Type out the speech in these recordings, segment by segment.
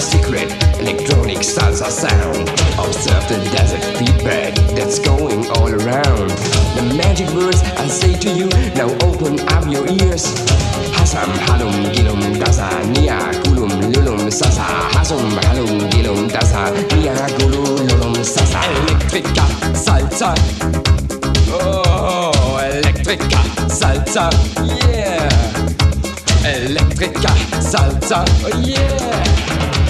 secret electronic salsa sound. Observe the desert feedback that's going all around. The magic words I say to you, now open up your ears. Hasam, halum, gilum, dasa, nia, kulum, lulum, sasa. Hasam halum, gilum, dasa, nia, kulum, lulum, sasa. Electrica, salsa. Oh, electrica, salsa. Yeah. Electrica, salsa. Oh, yeah.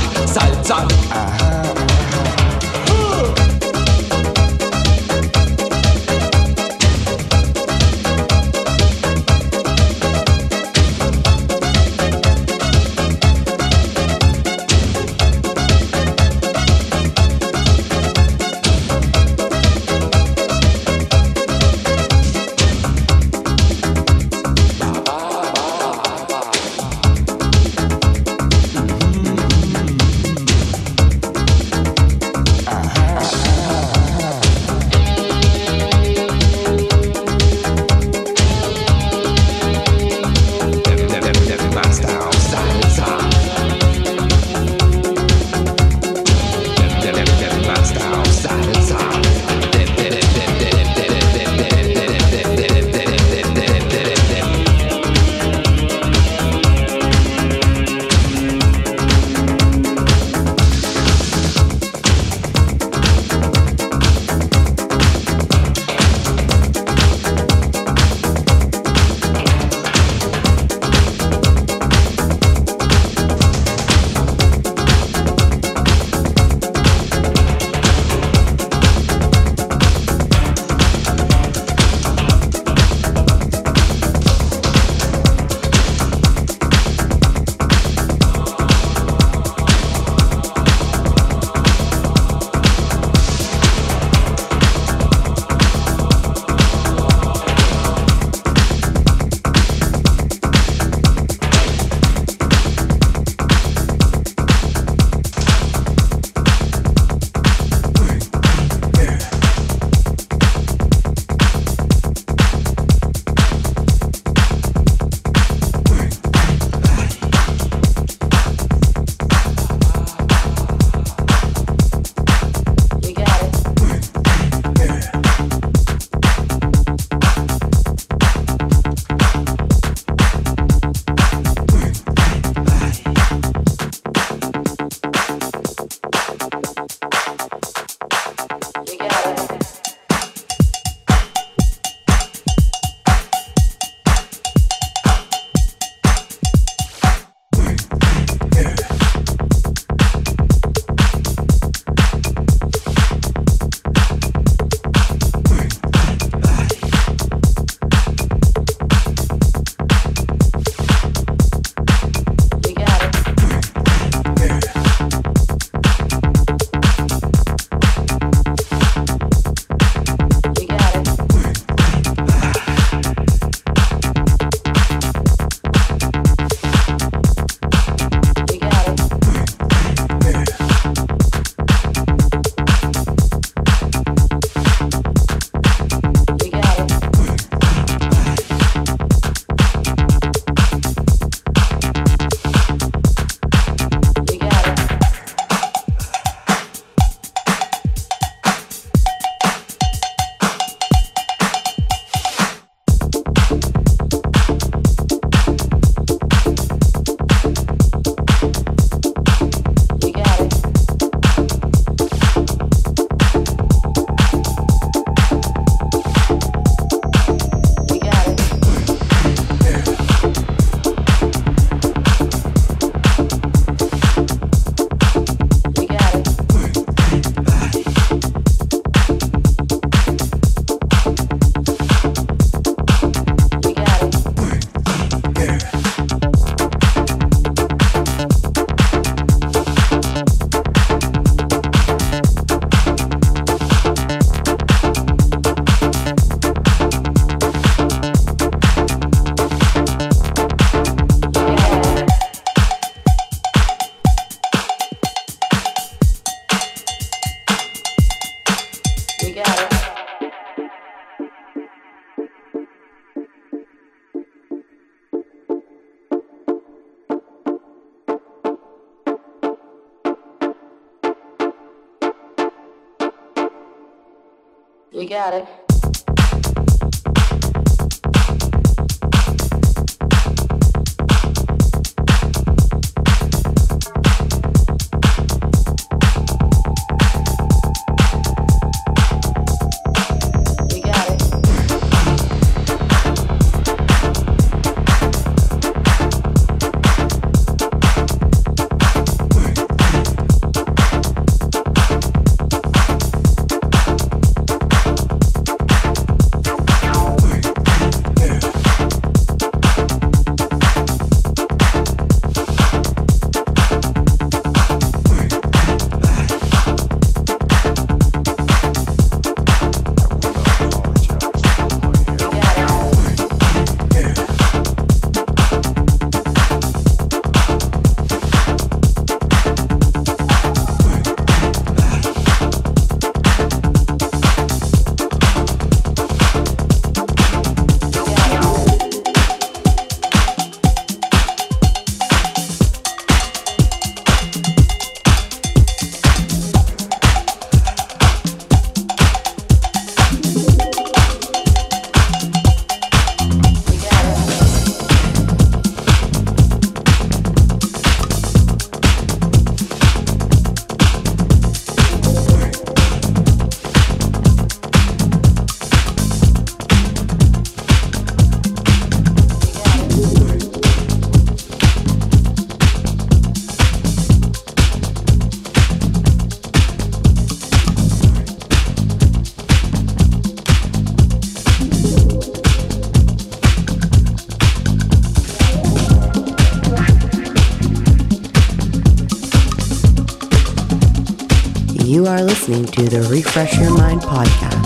在，在 Got it. Listening to the Refresh Your Mind podcast.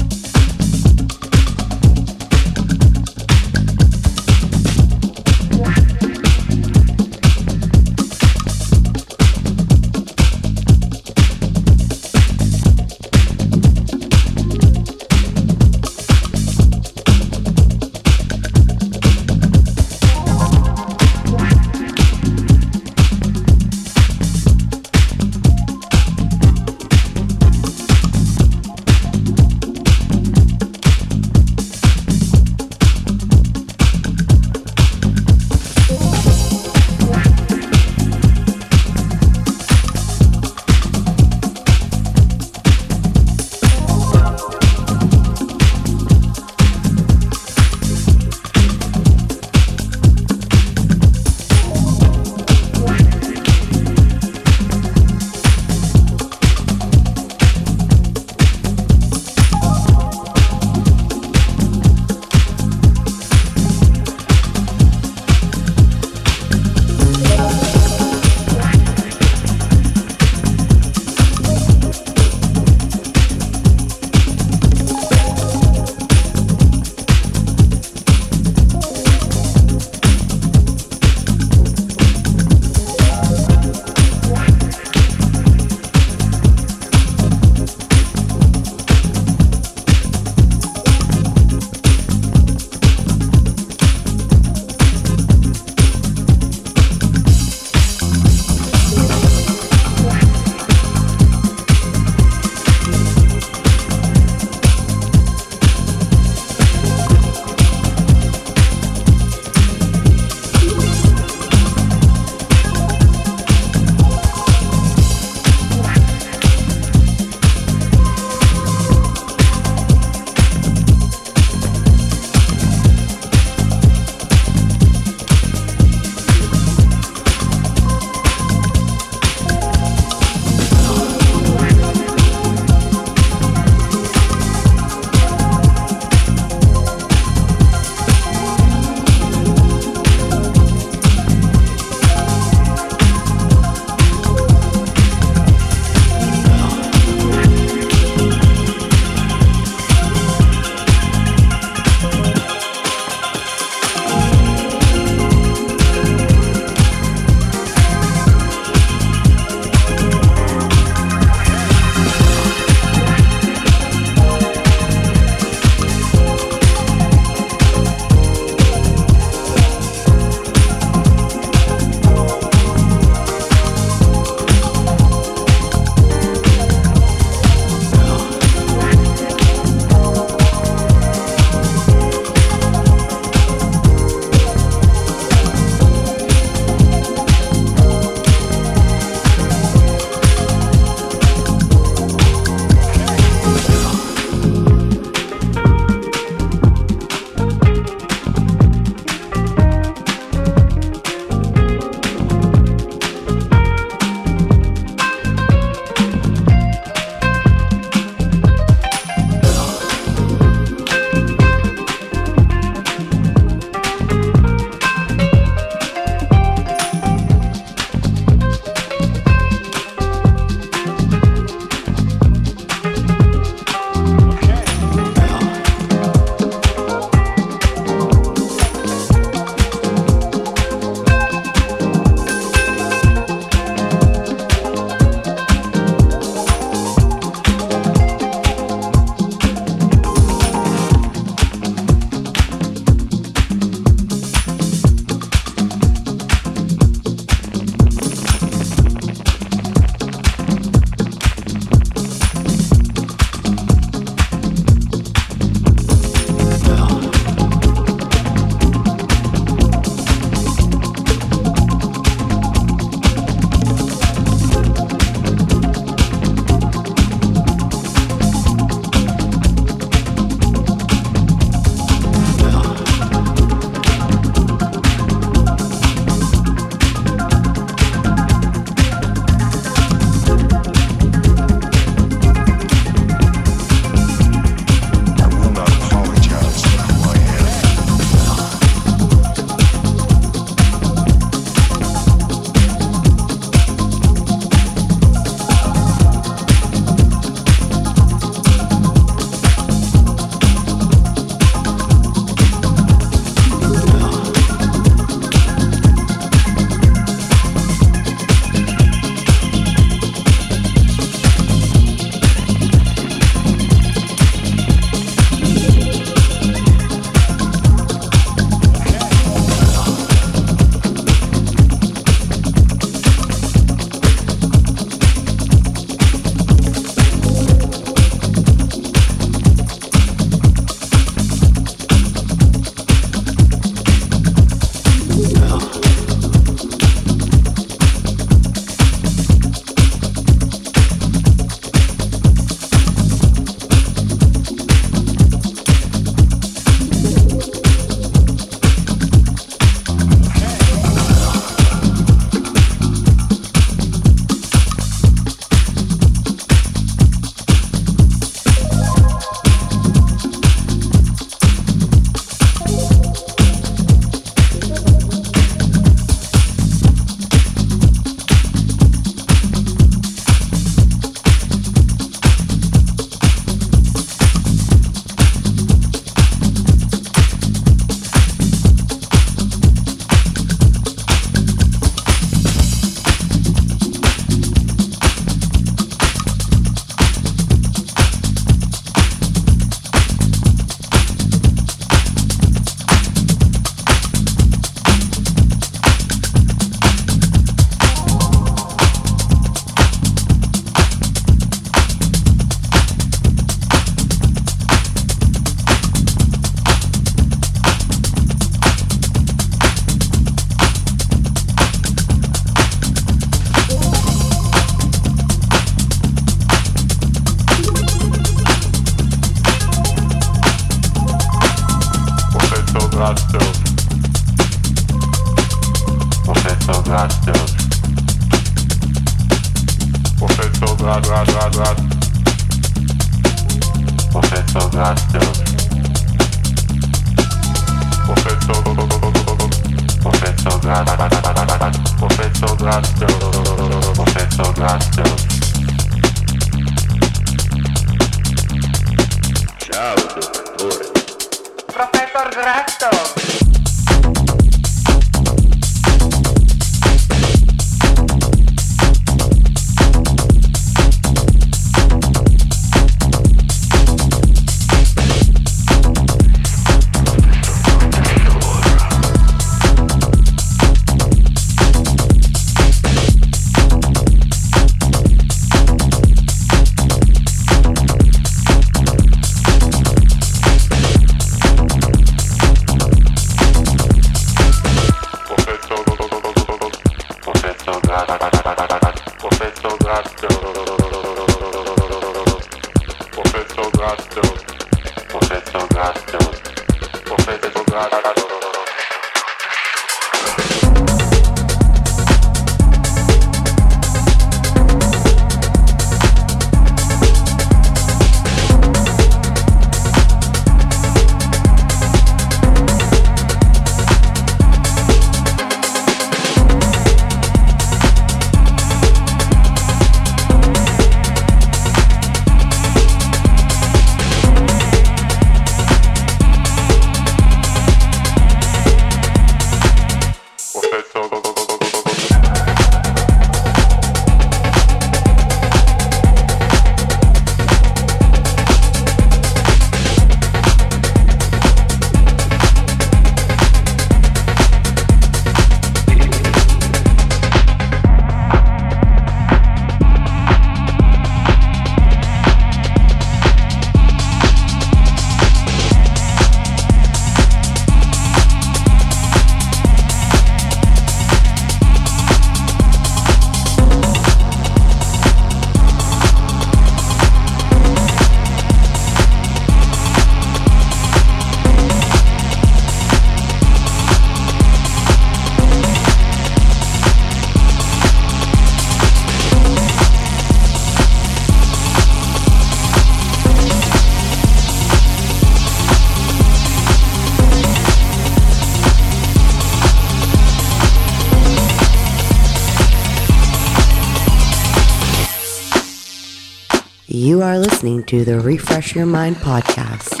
Listening to the Refresh Your Mind podcast.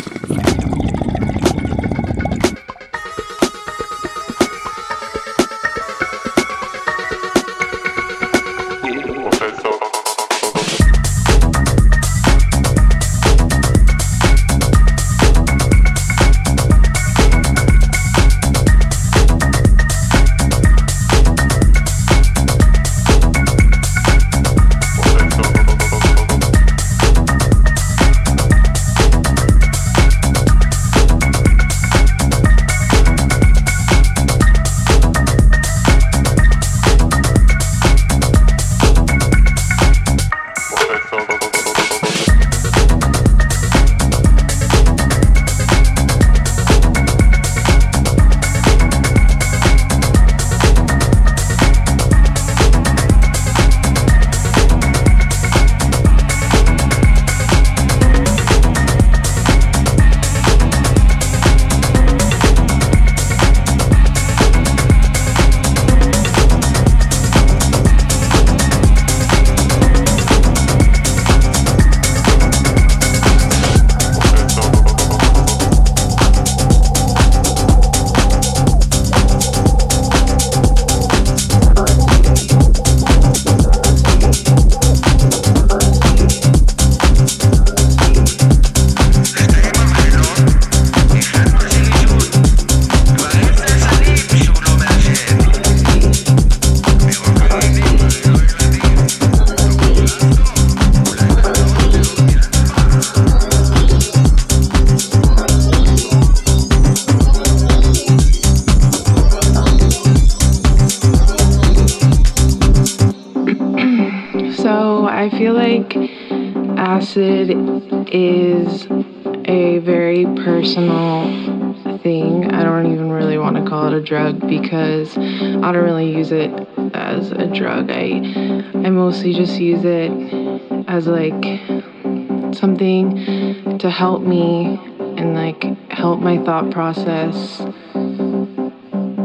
is a very personal thing. I don't even really want to call it a drug because I don't really use it as a drug. I I mostly just use it as like something to help me and like help my thought process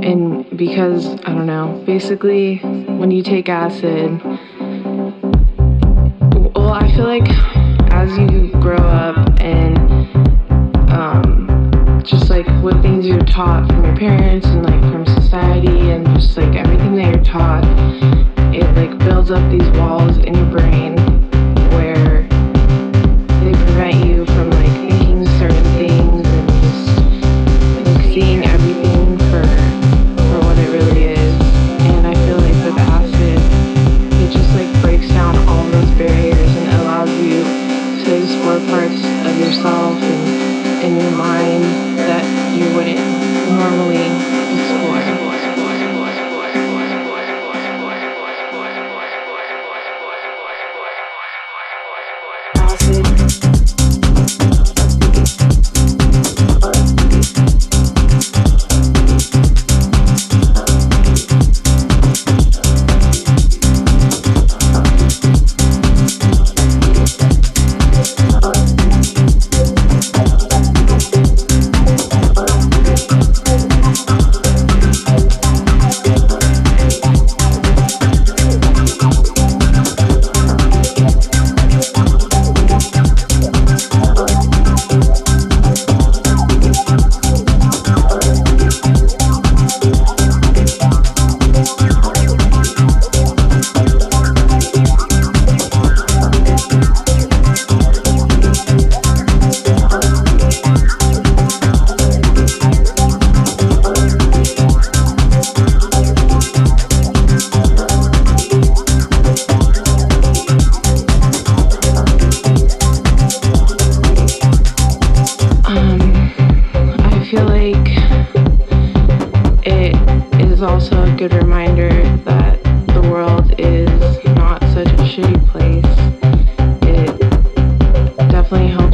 and because I don't know, basically when you take acid well, I feel like as you grow up and um, just like what things you're taught from your parents and like from society and just like everything that you're taught, it like builds up these walls in your brain yourself. definitely home.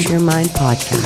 Refresh Your Mind podcast.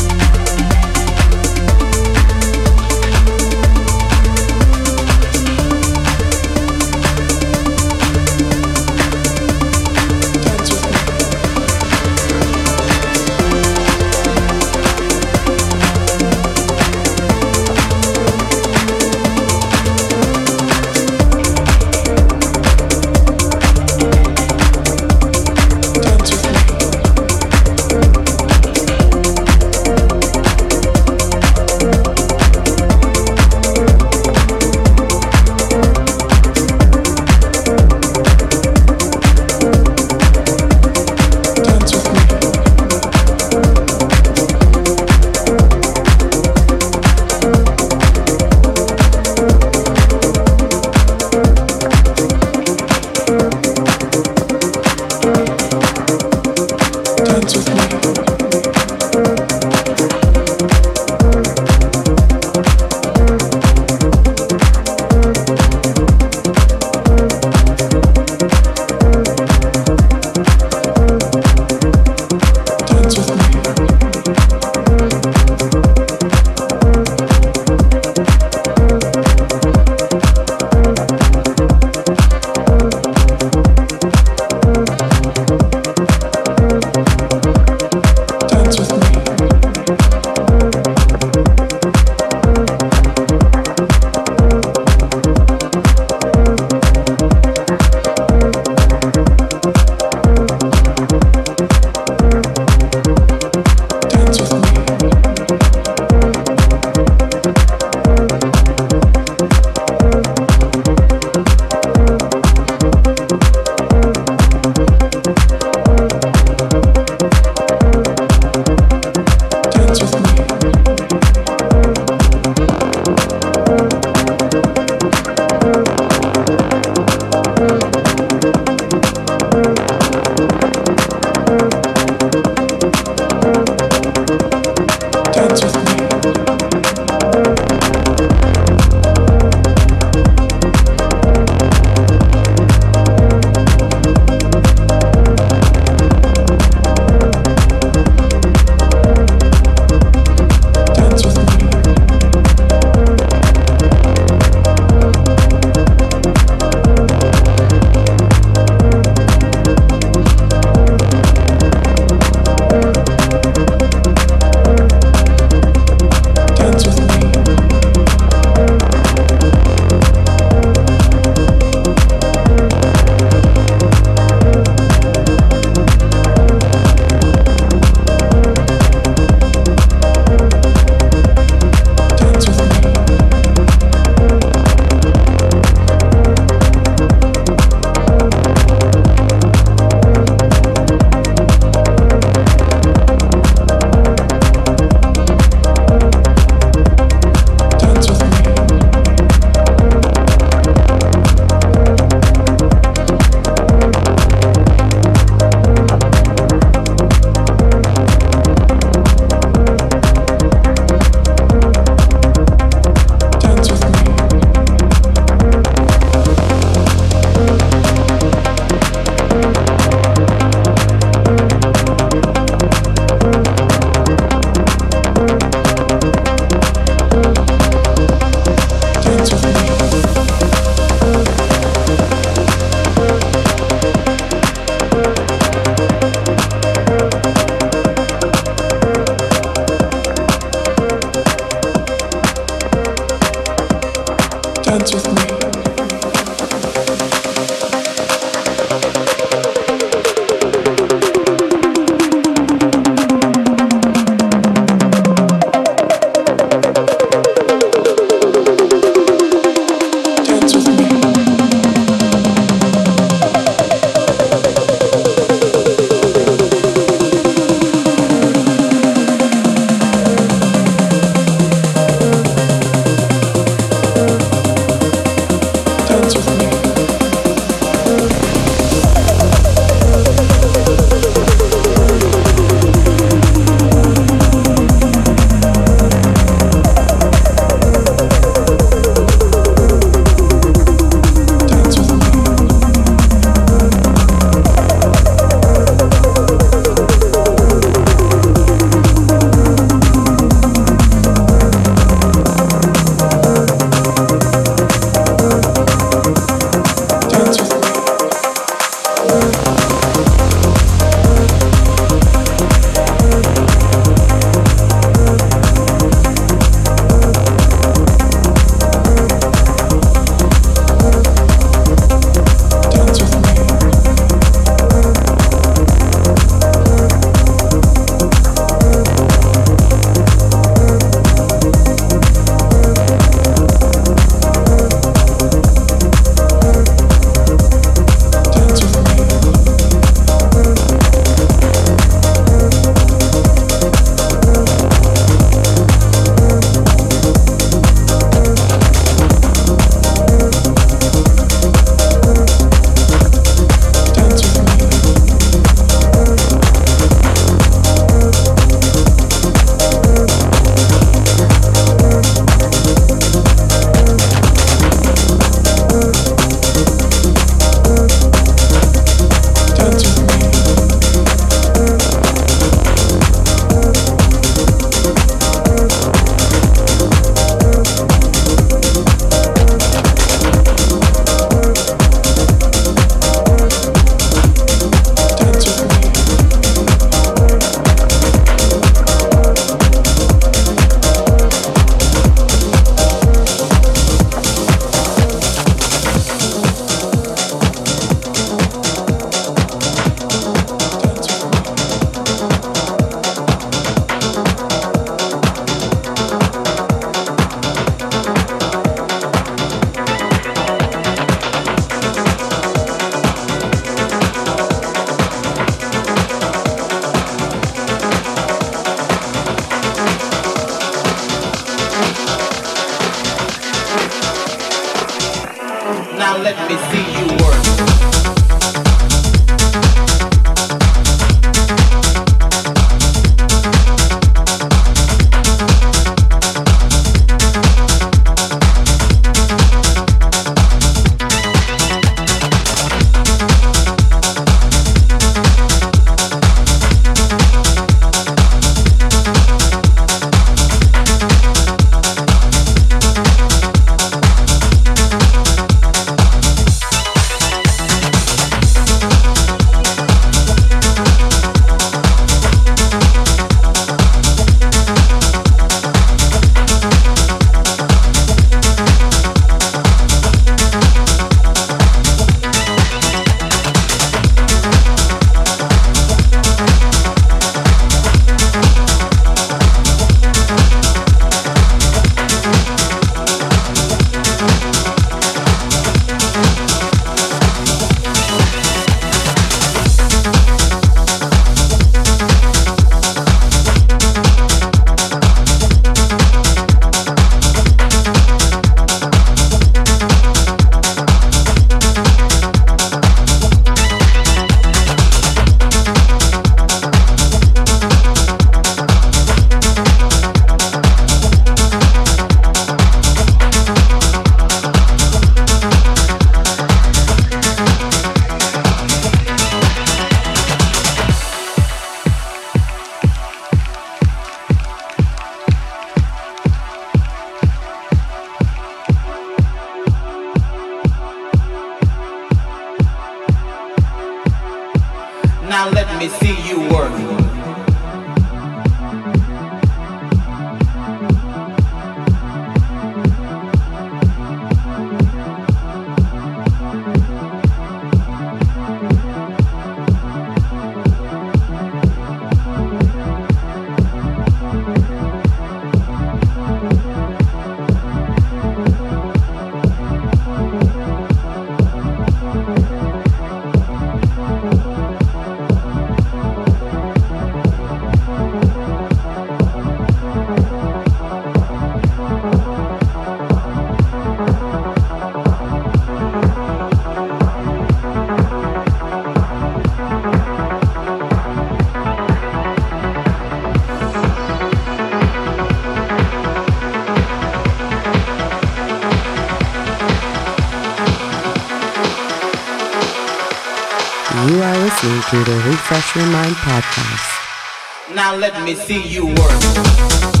Let me see you work.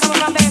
around, come.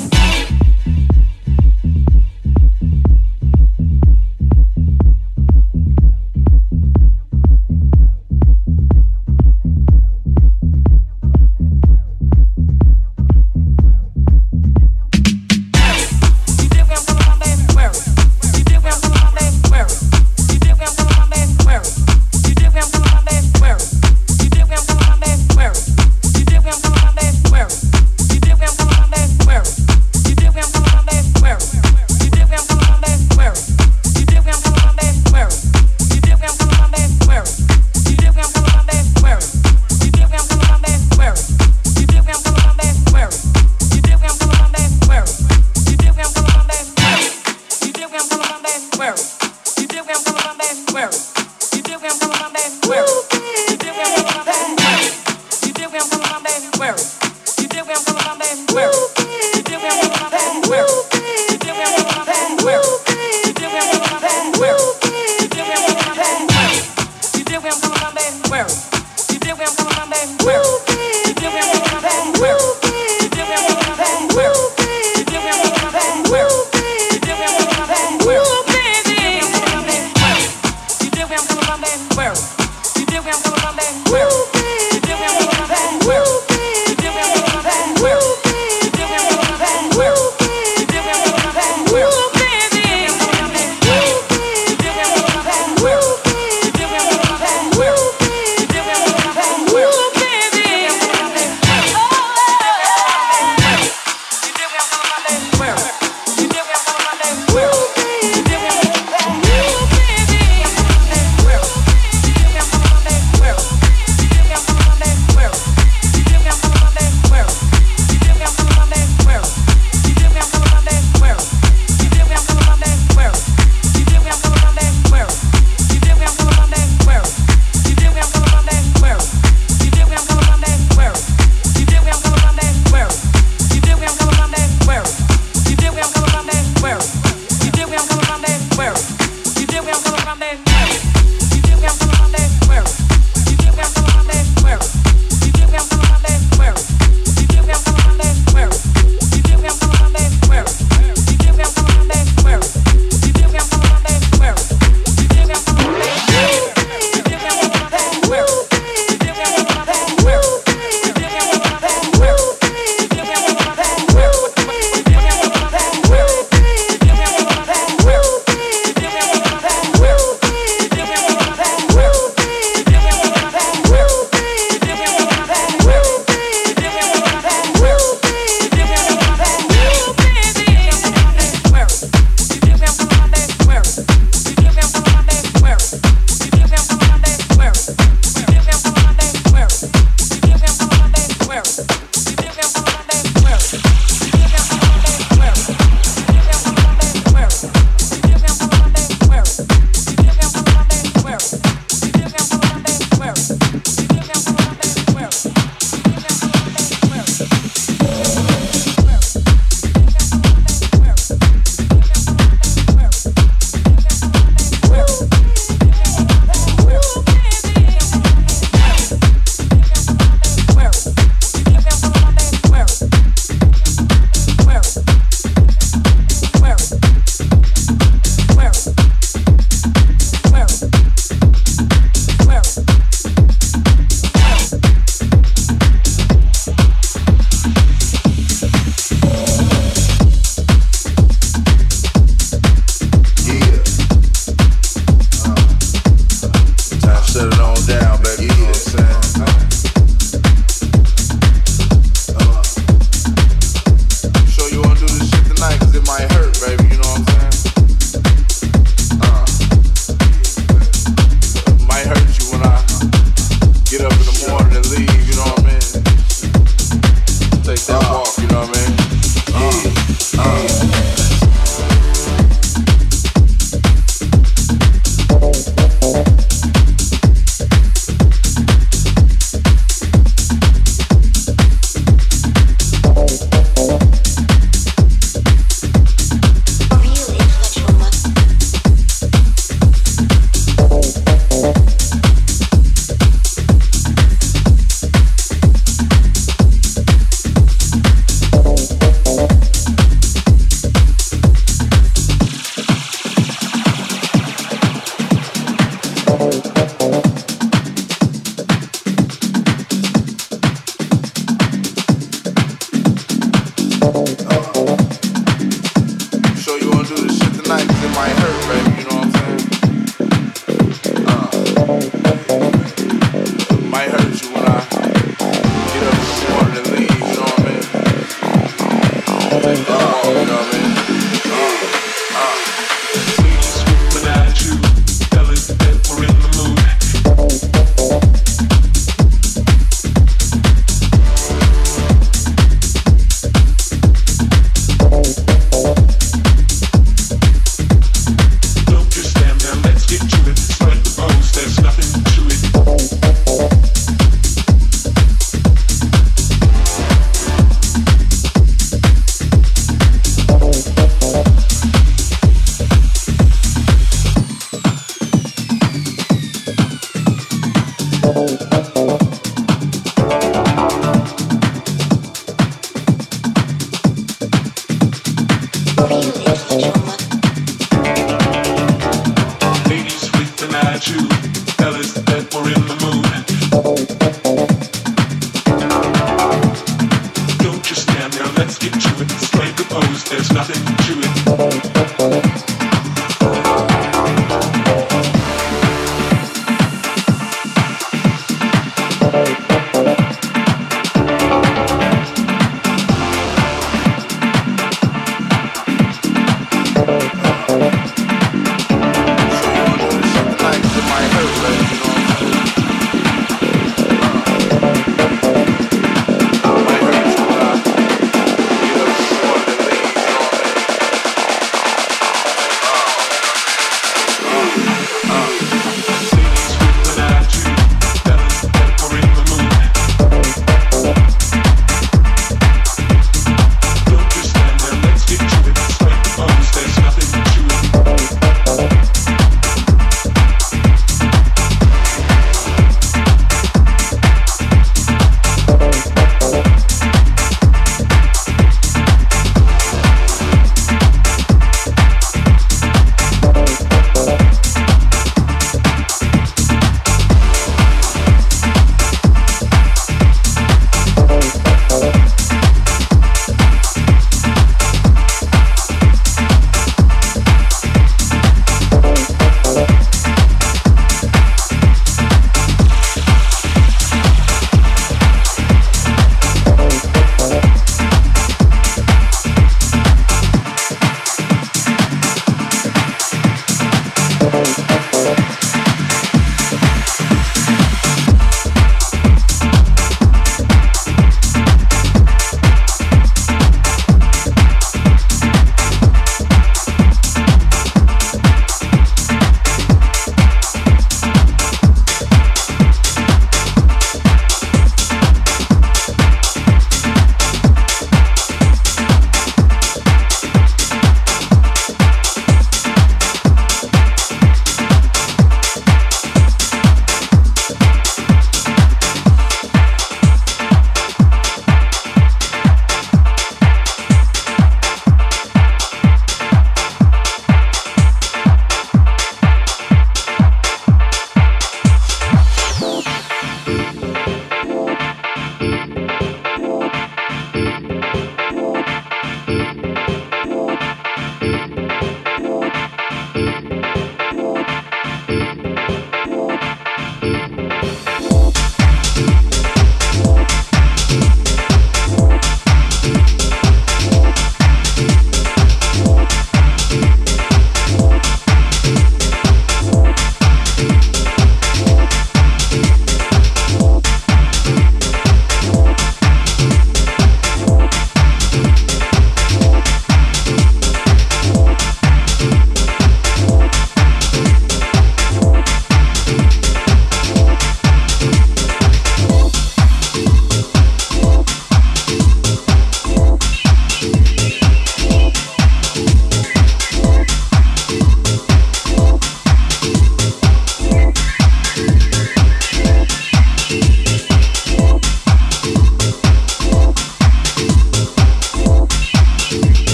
Thank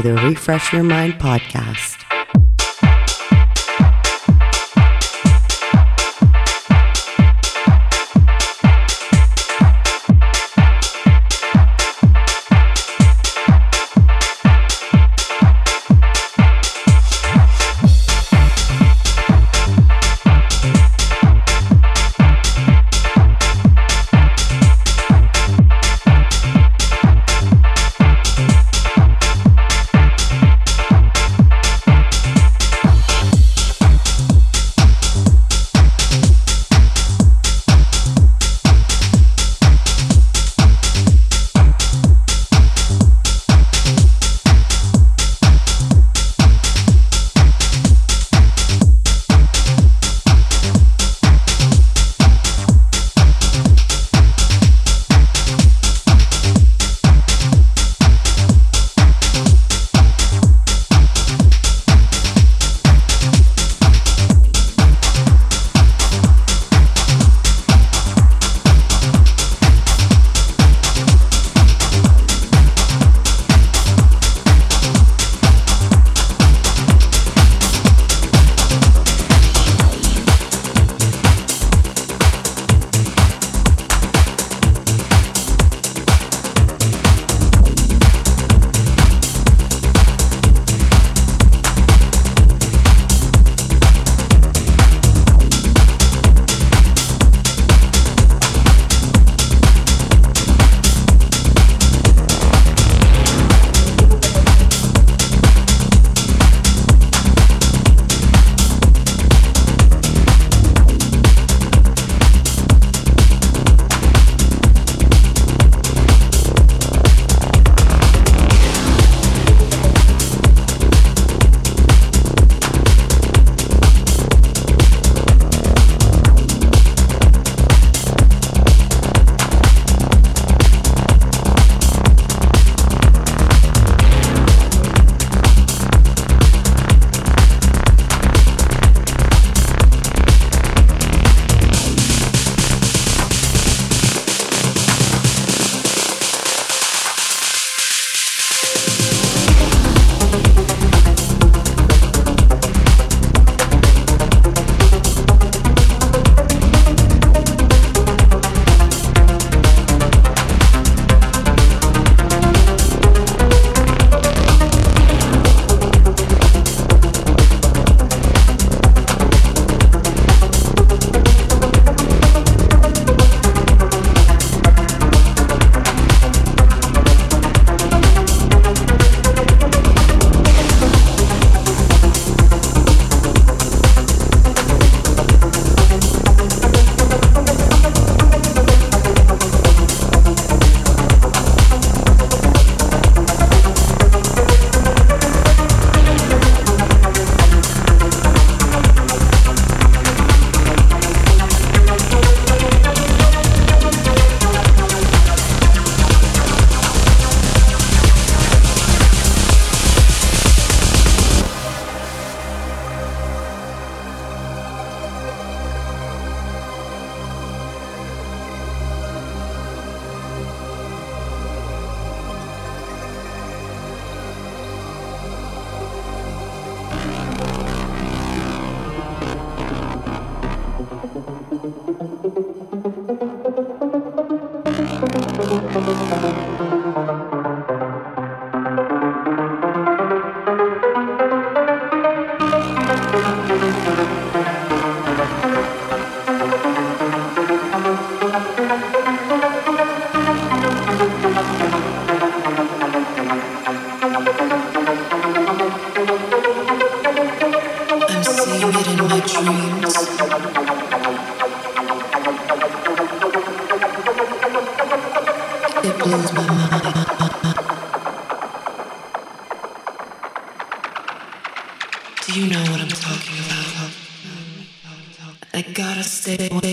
the Refresh Your Mind podcast. Stay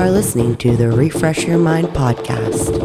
are listening to the Refresh Your Mind podcast.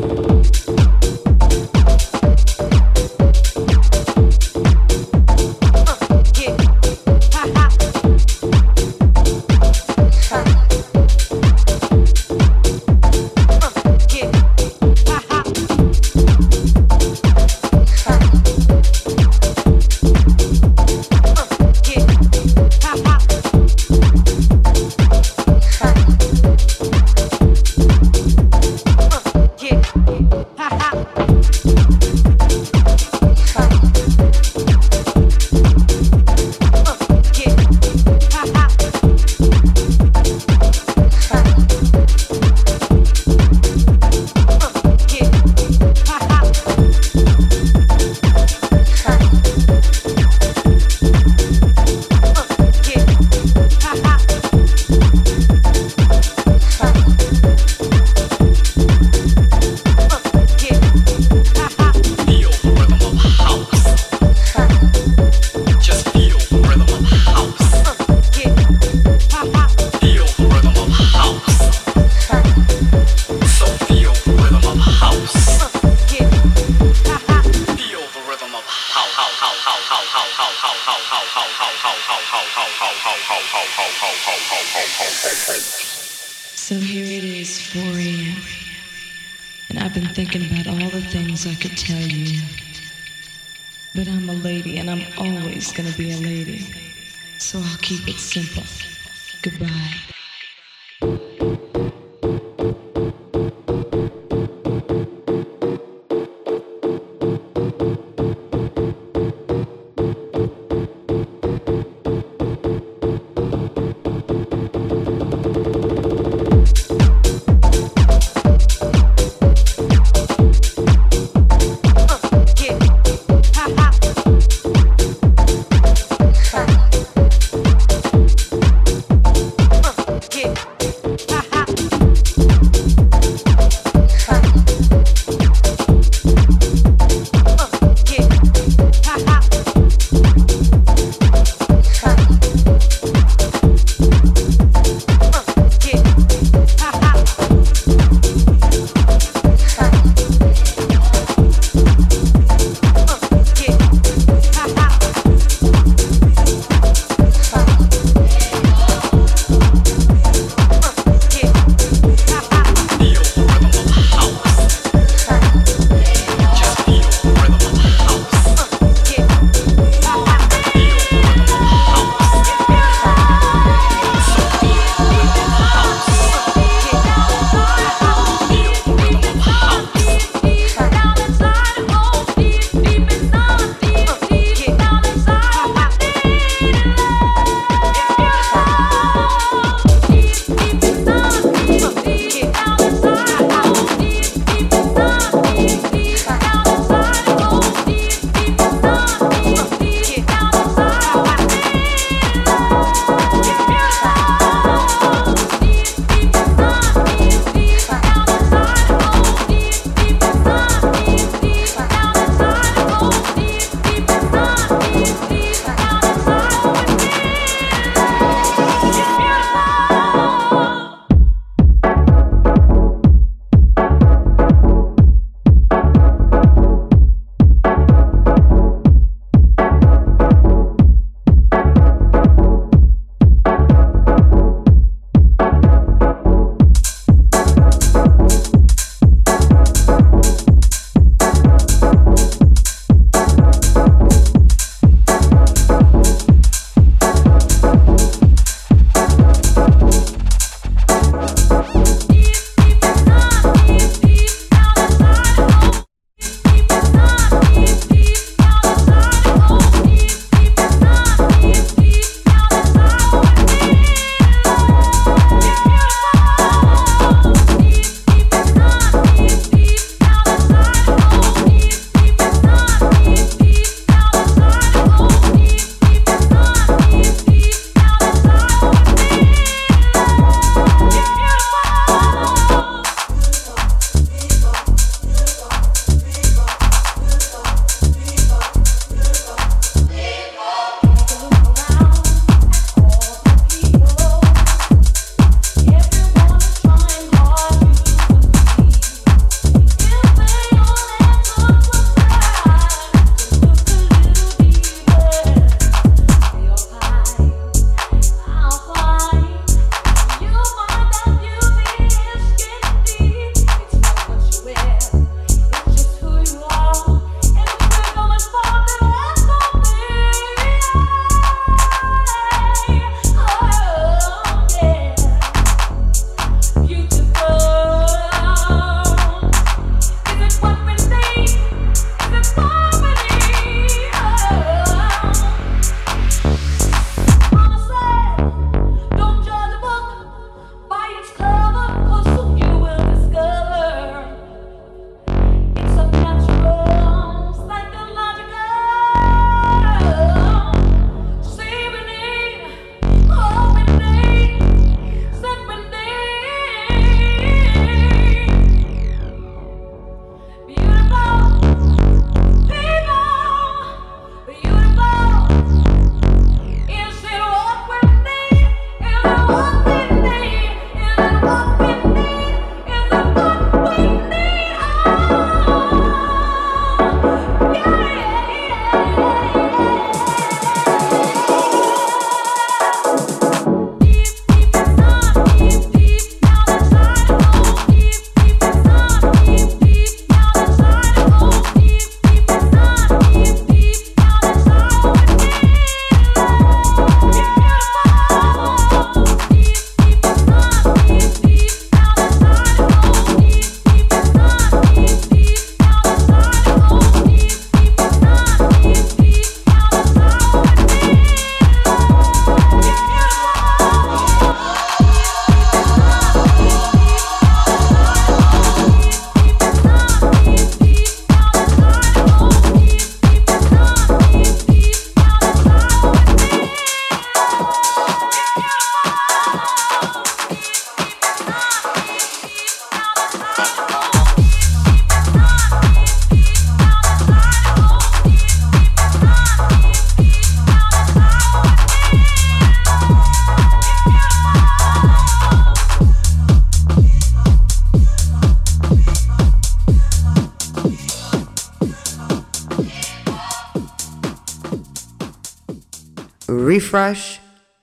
Refresh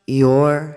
your.